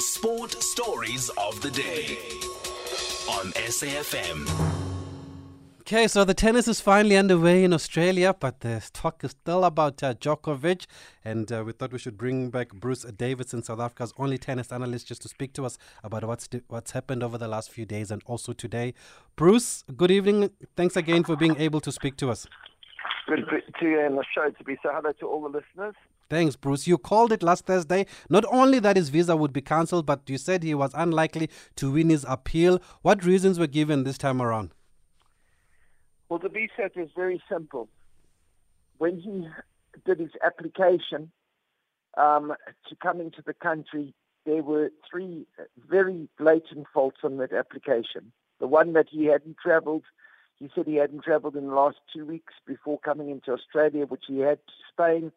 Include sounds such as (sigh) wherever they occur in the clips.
Sport Stories of the Day on SAFM. Okay, so the tennis is finally underway in Australia, but the talk is still about uh, Djokovic. And uh, we thought we should bring back Bruce Davidson, South Africa's only tennis analyst, just to speak to us about what's what's happened over the last few days and also today. Bruce, good evening. Thanks again for being able to speak to us. Good to you on the show to be. So, hello to all the listeners. Thanks, Bruce. You called it last Thursday. Not only that his visa would be cancelled, but you said he was unlikely to win his appeal. What reasons were given this time around? Well, the visa is very simple. When he did his application um, to come into the country, there were three very blatant faults on that application. The one that he hadn't travelled, he said he hadn't travelled in the last two weeks before coming into Australia, which he had to Spain.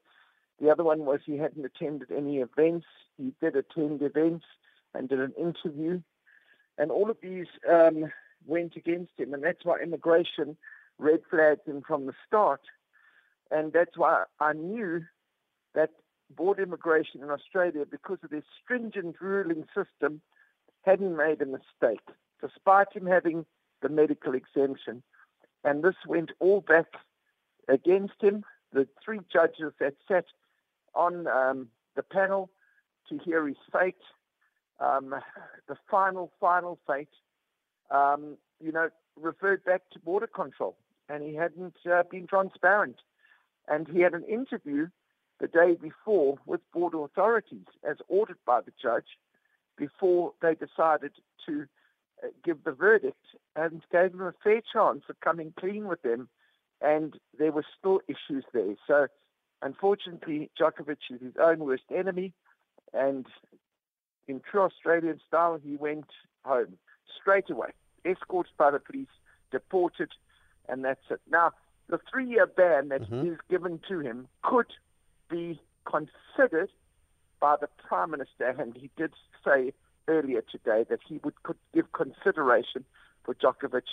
The other one was he hadn't attended any events. He did attend events and did an interview. And all of these um, went against him. And that's why immigration red flagged him from the start. And that's why I knew that border immigration in Australia, because of their stringent ruling system, hadn't made a mistake, despite him having the medical exemption. And this went all back against him. The three judges that sat on um, the panel to hear his fate, um, the final, final fate, um, you know, referred back to border control. And he hadn't uh, been transparent. And he had an interview the day before with border authorities as ordered by the judge before they decided to uh, give the verdict and gave him a fair chance of coming clean with them. And there were still issues there. So Unfortunately, Djokovic is his own worst enemy, and in true Australian style, he went home straight away, escorted by the police, deported, and that's it. Now, the three-year ban that mm-hmm. is given to him could be considered by the Prime Minister, and he did say earlier today that he would could give consideration for Djokovic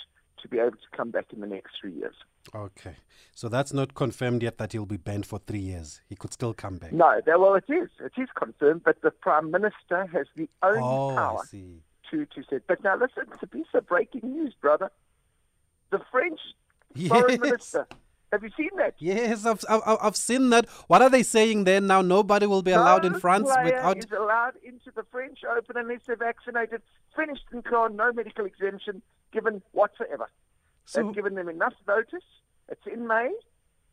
to be able to come back in the next three years. Okay. So that's not confirmed yet that he'll be banned for three years. He could still come back. No, well, it is. It is confirmed, but the Prime Minister has the only oh, power to, to say. But now listen, it's a piece of breaking news, brother. The French (laughs) yes. Foreign Minister. Have you seen that? Yes, I've, I've, I've seen that. What are they saying then? Now nobody will be allowed no in France without. is allowed into the French Open unless they're vaccinated. Finished and gone, no medical exemption given whatsoever. So, They've given them enough notice. It's in May.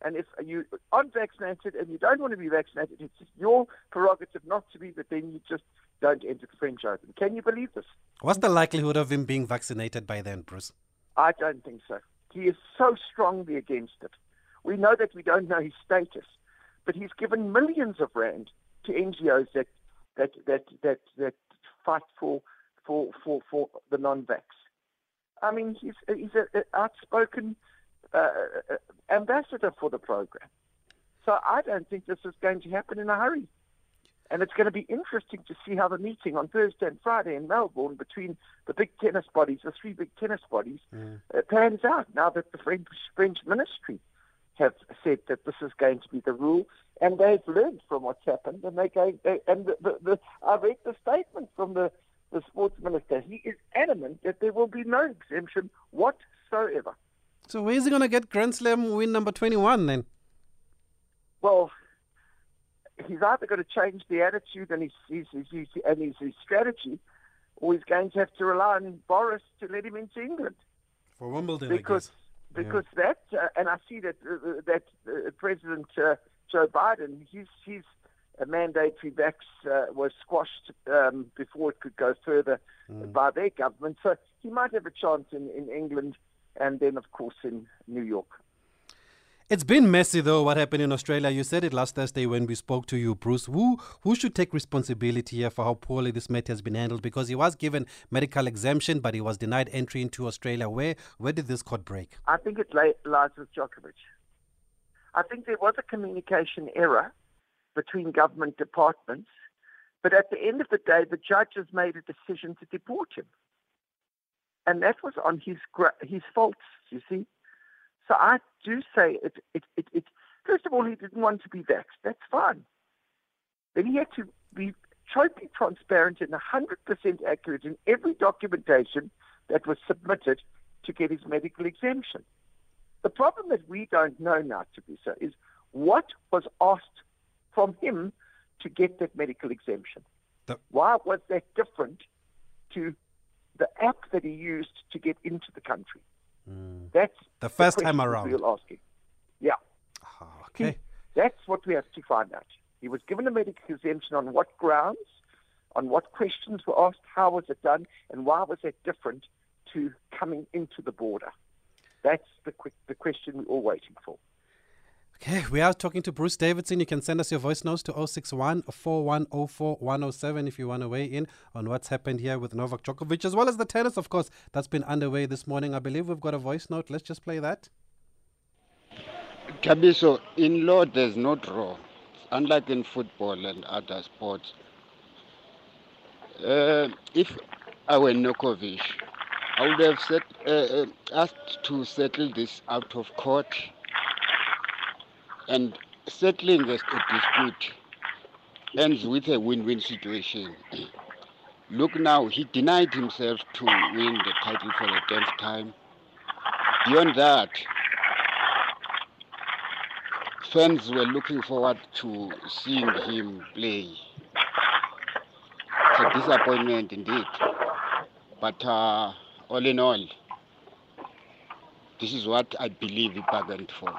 And if you aren't vaccinated and you don't want to be vaccinated, it's your prerogative not to be, but then you just don't enter the French Open. Can you believe this? What's the likelihood of him being vaccinated by then, Bruce? I don't think so. He is so strongly against it. We know that we don't know his status, but he's given millions of rand to NGOs that that that that, that fight for for for for the non-vax. I mean, he's he's an outspoken uh, uh, ambassador for the program. So I don't think this is going to happen in a hurry. And it's going to be interesting to see how the meeting on Thursday and Friday in Melbourne between the big tennis bodies, the three big tennis bodies, mm. uh, pans out now that the French, French ministry have said that this is going to be the rule. And they've learned from what's happened. And they go, they, and the, the, the, I read the statement from the the sports minister, he is adamant that there will be no exemption whatsoever. So where is he going to get Grand Slam win number 21 then? Well, he's either going to change the attitude and his, his, his, his and his, his, strategy, or he's going to have to rely on Boris to let him into England. For Wimbledon, because, Because yeah. that, uh, and I see that uh, that uh, President uh, Joe Biden, he's he's a mandatory vax uh, was squashed um, before it could go further mm. by their government. So he might have a chance in, in England and then, of course, in New York. It's been messy, though, what happened in Australia. You said it last Thursday when we spoke to you, Bruce. Who, who should take responsibility here for how poorly this matter has been handled? Because he was given medical exemption, but he was denied entry into Australia. Where, where did this court break? I think it lies with Djokovic. I think there was a communication error between government departments. But at the end of the day, the judges made a decision to deport him. And that was on his his faults, you see. So I do say it, it, it, it, first of all, he didn't want to be vexed. That's fine. Then he had to be totally transparent and 100% accurate in every documentation that was submitted to get his medical exemption. The problem that we don't know now, Teresa, is what was asked from him to get that medical exemption. The- Why was that different to the app that he used to get into the country? That's Mm. The first time around. We'll asking. Yeah. Ah, okay. That's what we have to find out. He was given a medical exemption on what grounds, on what questions were asked, how was it done, and why was that different to coming into the border? That's the, que- the question we're all waiting for. Okay, we are talking to Bruce Davidson. You can send us your voice notes to 061 4104 107 if you want to weigh in on what's happened here with Novak Djokovic, as well as the tennis, of course, that's been underway this morning. I believe we've got a voice note. Let's just play that. Tabiso, in law there's no draw, unlike in football and other sports. Uh, if I were Nokovic, I would have set, uh, uh, asked to settle this out of court and settling the dispute ends with a win-win situation. (clears throat) Look now, he denied himself to win the title for the tenth time. Beyond that, fans were looking forward to seeing him play. It's a disappointment indeed. But uh, all in all, this is what I believe he bargained for.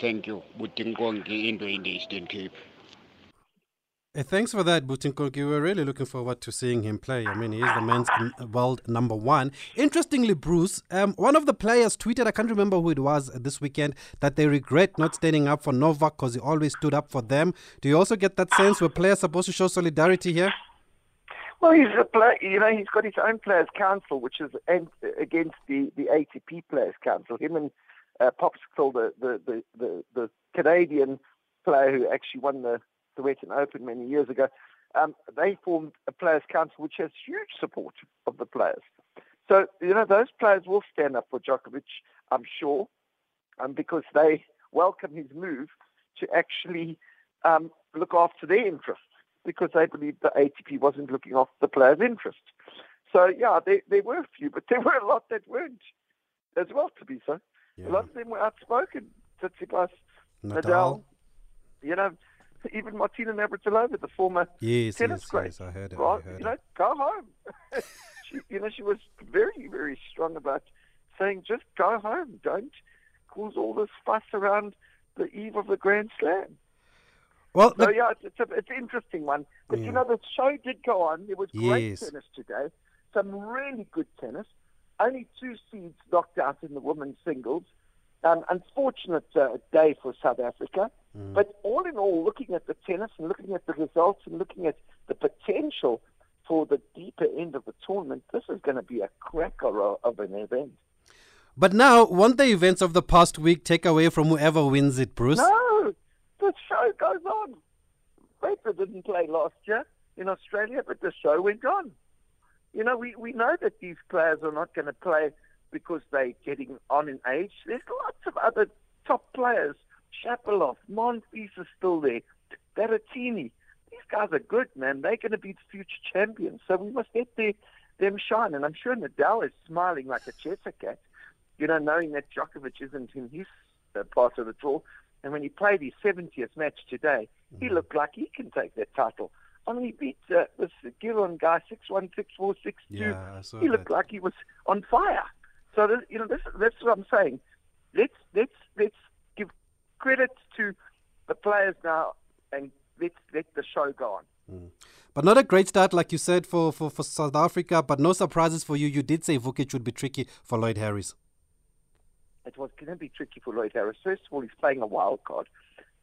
Thank you. Butinkongi Indo in the Eastern Cape. Uh, thanks for that, Butinkoki. We're really looking forward to seeing him play. I mean, he is the men's world number one. Interestingly, Bruce, um, one of the players tweeted, I can't remember who it was this weekend, that they regret not standing up for Novak because he always stood up for them. Do you also get that sense where players supposed to show solidarity here? Well, he's a play, you know, he's got his own players' council, which is against the, the ATP Players' Council. Him and uh, Pospisil, the, the, the, the, the Canadian player who actually won the, Western Open many years ago, um, they formed a players' council which has huge support of the players. So, you know, those players will stand up for Djokovic, I'm sure, um, because they welcome his move to actually um, look after their interests because they believed the ATP wasn't looking after the players' interests. So, yeah, there, there were a few, but there were a lot that weren't as well, to be so. A lot of them were outspoken. Tsitsipas, Nadal, you know, even Martina Navratilova, the former Yes, tennis yes, great. yes, I heard it. Right, I heard you know, it. go home. (laughs) she, you know, she was very, very strong about saying, just go home. Don't cause all this fuss around the eve of the Grand Slam. Well, So the- yeah, it's, it's, a, it's an interesting one. But Yeah. you know, the show did go on. There was great Yes. tennis today. Some really good tennis. Only two seeds knocked out in the women's singles. Um, unfortunate uh, day for South Africa. Mm. But all in all, looking at the tennis and looking at the results and looking at the potential for the deeper end of the tournament, this is going to be a cracker of, an event. but now, won't the events of the past week take away from whoever wins it, Bruce? No, the show goes on. Vapor didn't play last year in Australia, but the show went on. You know, we, we know that these players are not going to play because they're getting on in age. There's lots of other top players. Shapovalov, Monfils is still there. Berrettini. These guys are good, man. They're going to be the future champions. So we must let their, them shine. And I'm sure Nadal is smiling like a chester cat, you know, knowing that Djokovic isn't in his uh, part of the draw. And when he played his 70th match today, he looked like he can take that title. I mean, he beat uh, this Gillen guy, 6'1", 6'4", 6'2". Yeah, I saw he looked that. like he was on fire. So, this, you know, this, that's what I'm saying. Let's, let's, let's give credit to the players now and let's let the show go on. But not a great start, like you said, for, for, for South Africa, but no surprises for you. You did say Vukic would be tricky for Lloyd Harris. it was going to be tricky for Lloyd Harris. First of all, he's playing a wild card.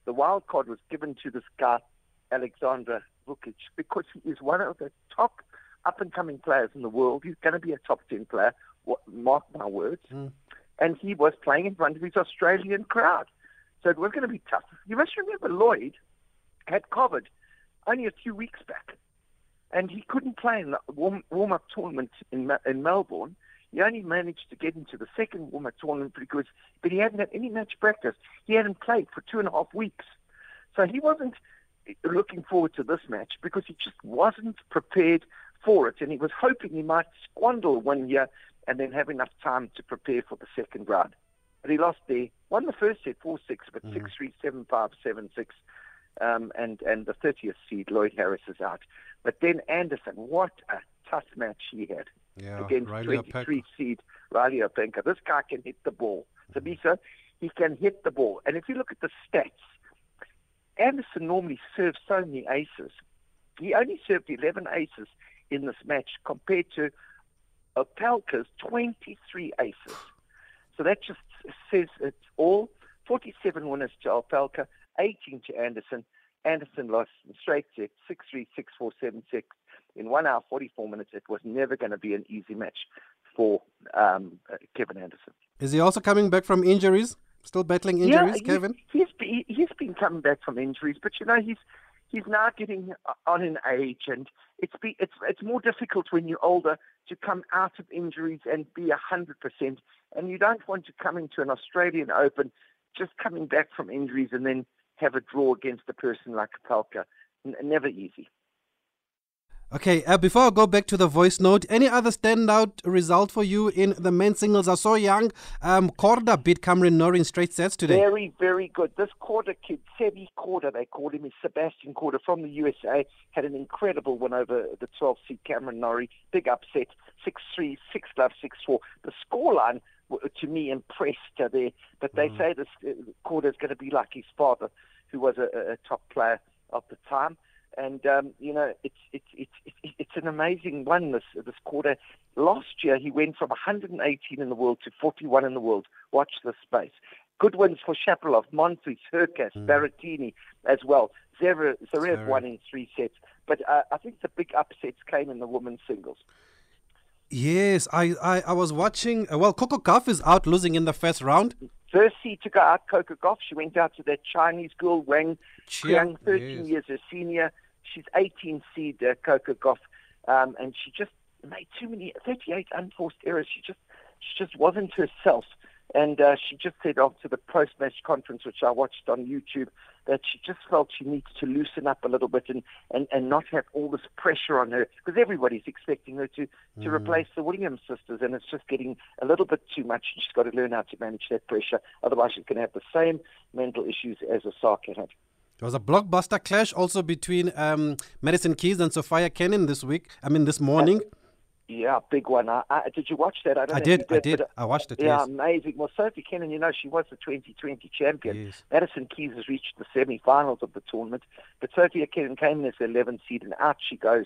The wild card was given to this guy, Alexander Vukic, because he is one of the top up and coming players in the world. He's going to be a top 10 player, mark my words. Hmm. And he was playing in front of his Australian crowd. So it was going to be tough. You must remember Lloyd had COVID only a few weeks back. And he couldn't play in the warm, warm-up tournament in, in Melbourne. He only managed to get into the second warm-up tournament because, but he hadn't had any match practice. He hadn't played for two and a half weeks. So he wasn't looking forward to this match because he just wasn't prepared for it, and he was hoping he might squander one year and then have enough time to prepare for the second round. But he lost there, won the first set 4 6, but Mm. 6 3, 7 5, 7 6. Um, and, and the 30th seed, Lloyd Harris, is out. But then Anderson, what a tough match he had Yeah, against Reilly 23 seed Reilly Opelka. This guy can hit the ball. Sabisa, he can hit the ball. And if you look at the stats, Anderson normally serves so many aces. He only served 11 aces in this match compared to Opelka's 23 aces. So that just says it's all. 47 winners to Opelka, 18 to Anderson. Anderson lost in straight set, 6-3, 6-4, 7-6. In 1 hour, 44 minutes, it was never going to be an easy match for um, uh, Kevin Anderson. Is he also coming back from injuries? Still battling injuries, yeah, Kevin? He's, he's, he's been coming back from injuries, but you know, he's he's now getting on in age, and it's be, it's it's more difficult when you're older to come out of injuries and be a hundred percent. And you don't want to come into an Australian Open just coming back from injuries and then have a draw against a person like Opelka. N- never easy. Okay, uh, before I go back to the voice note, any other standout result for you in the men's singles? I saw young um, Korda beat Cameron Norrie in straight sets today. Very, very good. This Korda kid, Sebi Korda, they called him, is Sebastian Korda from the USA, had an incredible win over the 12 seed Cameron Norrie. Big upset, 6-3, 6 love, 6-4. The scoreline, to me, impressed uh, there. But they say this uh, Korda is going to be like his father, who was a- a top player of the time. And um, you know, it's it's it's it's an amazing one. This this Korda. Last year, he went from 118 in the world to 41 in the world. Watch this space. Good wins for Shapovalov, Monfils, Hurkacz, Berrettini as well. Zverev, Zverev won in three sets. But uh, I think the big upsets came in the women's singles. Yes, I, I, I was watching. Uh, well, Coco Gauff is out losing in the first round. First seed to go out, Coco Gauff. She went out to that Chinese girl, Wang Qiang, 13 yes. years her senior. She's 18 seed, uh, Coco Gauff, um, and she just made too many, 38 unforced errors. She just, she just wasn't herself. And uh, she just said after the post-match conference, which I watched on YouTube, that she just felt she needs to loosen up a little bit and, and, and not have all this pressure on her because everybody's expecting her to, to replace the Williams sisters, and it's just getting a little bit too much. She's got to learn how to manage that pressure. Otherwise, she's going to have the same mental issues as Osaka had. There was a blockbuster clash also between um, Madison Keys and Sofia Kenin this week. I mean, this morning. Yeah, big one. I, I, did you watch that? I, don't I did, if I did. but, uh, I watched it, Yeah, yes. amazing. Well, Sophie Kenin, you know, she was the 2020 champion. Yes. Madison Keys has reached the semi-finals of the tournament, but Sofia Kenin came in as the 11th seed, and out she goes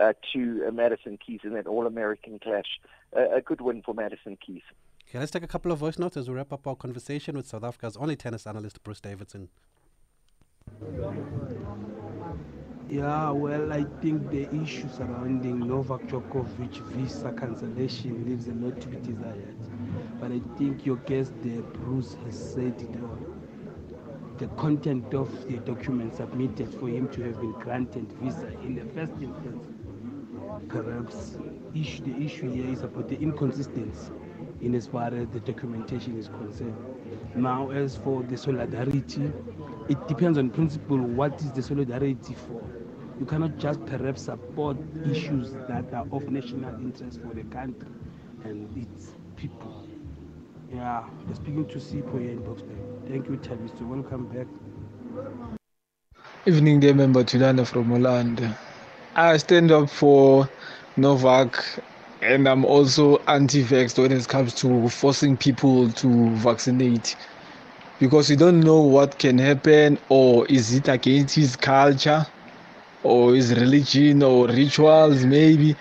uh, to uh, Madison Keys in that All-American clash. Uh, a good win for Madison Keys. Okay, let's take a couple of voice notes as we wrap up our conversation with South Africa's only tennis analyst, Bruce Davidson. Yeah, well, I think the issue surrounding Novak Djokovic visa cancellation leaves a lot to be desired. But I think your guest there, Bruce, has said it all. The content of the document submitted for him to have been granted visa in the first instance. Perhaps issue, the issue here is about the inconsistency in as far as the documentation is concerned. Now, as for the solidarity, it depends on principle what is the solidarity for. You cannot just perhaps support issues that are of national interest for the country and its people. Yeah, you're speaking to Sipo here in Boksburg. Thank you, Tabiso. Welcome back. Evening there, member Tulana from Holland. I stand up for Novak and I'm also anti-vax when it comes to forcing people to vaccinate because you don't know what can happen or is it against his culture or his religion or rituals maybe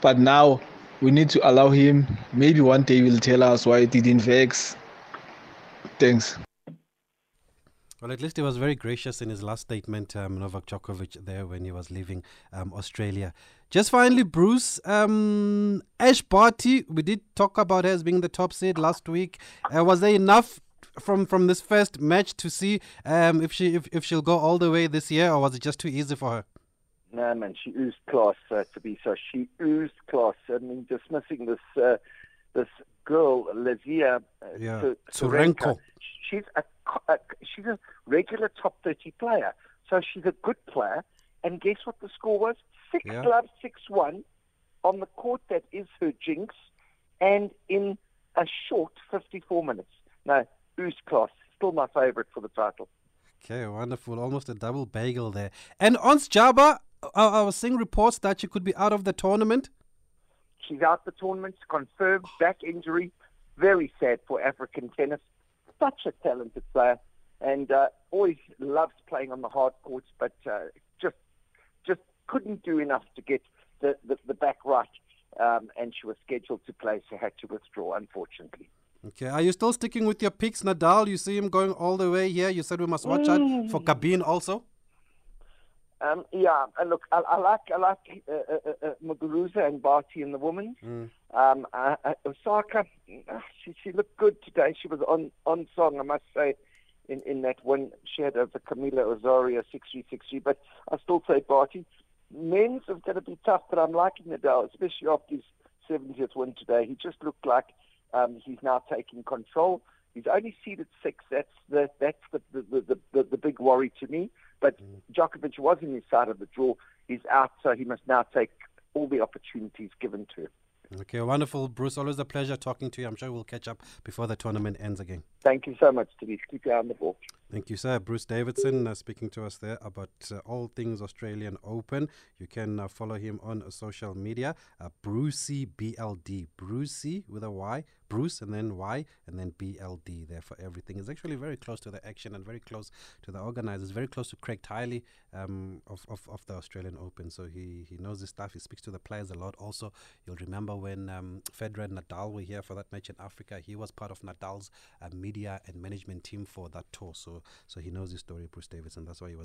but now we need to allow him maybe one day he will tell us why he didn't vex thanks Well, at least he was very gracious in his last statement, um, Novak Djokovic, there when he was leaving um, Australia. Just finally, Bruce, um, Ash Barty, we did talk about her as being the top seed last week. Uh, was there enough from from this first match to see um, if she if, if she'll go all the way this year, or was it just too easy for her? No, man, she oozed class, uh, to be so. She oozed class. I mean, dismissing this uh, this girl, Lesia uh, Yeah. She's a, a she's a regular top 30 player. So she's a good player. And guess what the score was? Six Yeah. gloves, 6 1 on the court that is her jinx and in a short 54 minutes. No, Oost class. Still my favorite for the title. Okay, wonderful. Almost a double bagel there. And Ons Jabeur, I, I was seeing reports that she could be out of the tournament. She's out the tournament, confirmed back injury. Very sad for African tennis. Such a talented player, and uh, always loves playing on the hard courts, but uh, just just couldn't do enough to get the, the, the back right. Um, and she was scheduled to play, so had to withdraw, unfortunately. Okay, are you still sticking with your picks, Nadal? You see him going all the way here. You said we must watch out for Cabine also. Um, yeah, and look, I, I like I like uh, uh, uh, Muguruza and Barty in the women's. Mm. Um, uh, uh, Osaka, uh, she she looked good today. She was on on song, I must say, in in that win she had over Camila Osorio six three six three. But I still say Barty. Men's is going to be tough, but I'm liking Nadal, especially after his 70th win today. He just looked like um, he's now taking control. He's only seeded six. That's the that's the the, the, the, the big worry to me. But Djokovic was in his side of the draw. He's out, so he must now take all the opportunities given to him. Okay, wonderful, Bruce. Always a pleasure talking to you. I'm sure we'll catch up before the tournament ends again. Thank you so much, Steve. Keep your on the ball. Thank you, sir. Bruce Davidson uh, speaking to us there about uh, all things Australian Open. You can uh, follow him on social media, uh, Brucey BLD. Brucey with a Y, Bruce and then Y and then BLD there for everything. He's actually very close to the action and very close to the organizers, very close to Craig Tiley um, of, of, of the Australian Open. So he, he knows his stuff. He speaks to the players a lot. Also, you'll remember when um, Federer and Nadal were here for that match in Africa, he was part of Nadal's uh, media and management team for that tour. So so he knows his story, Bruce Davidson. That's why he was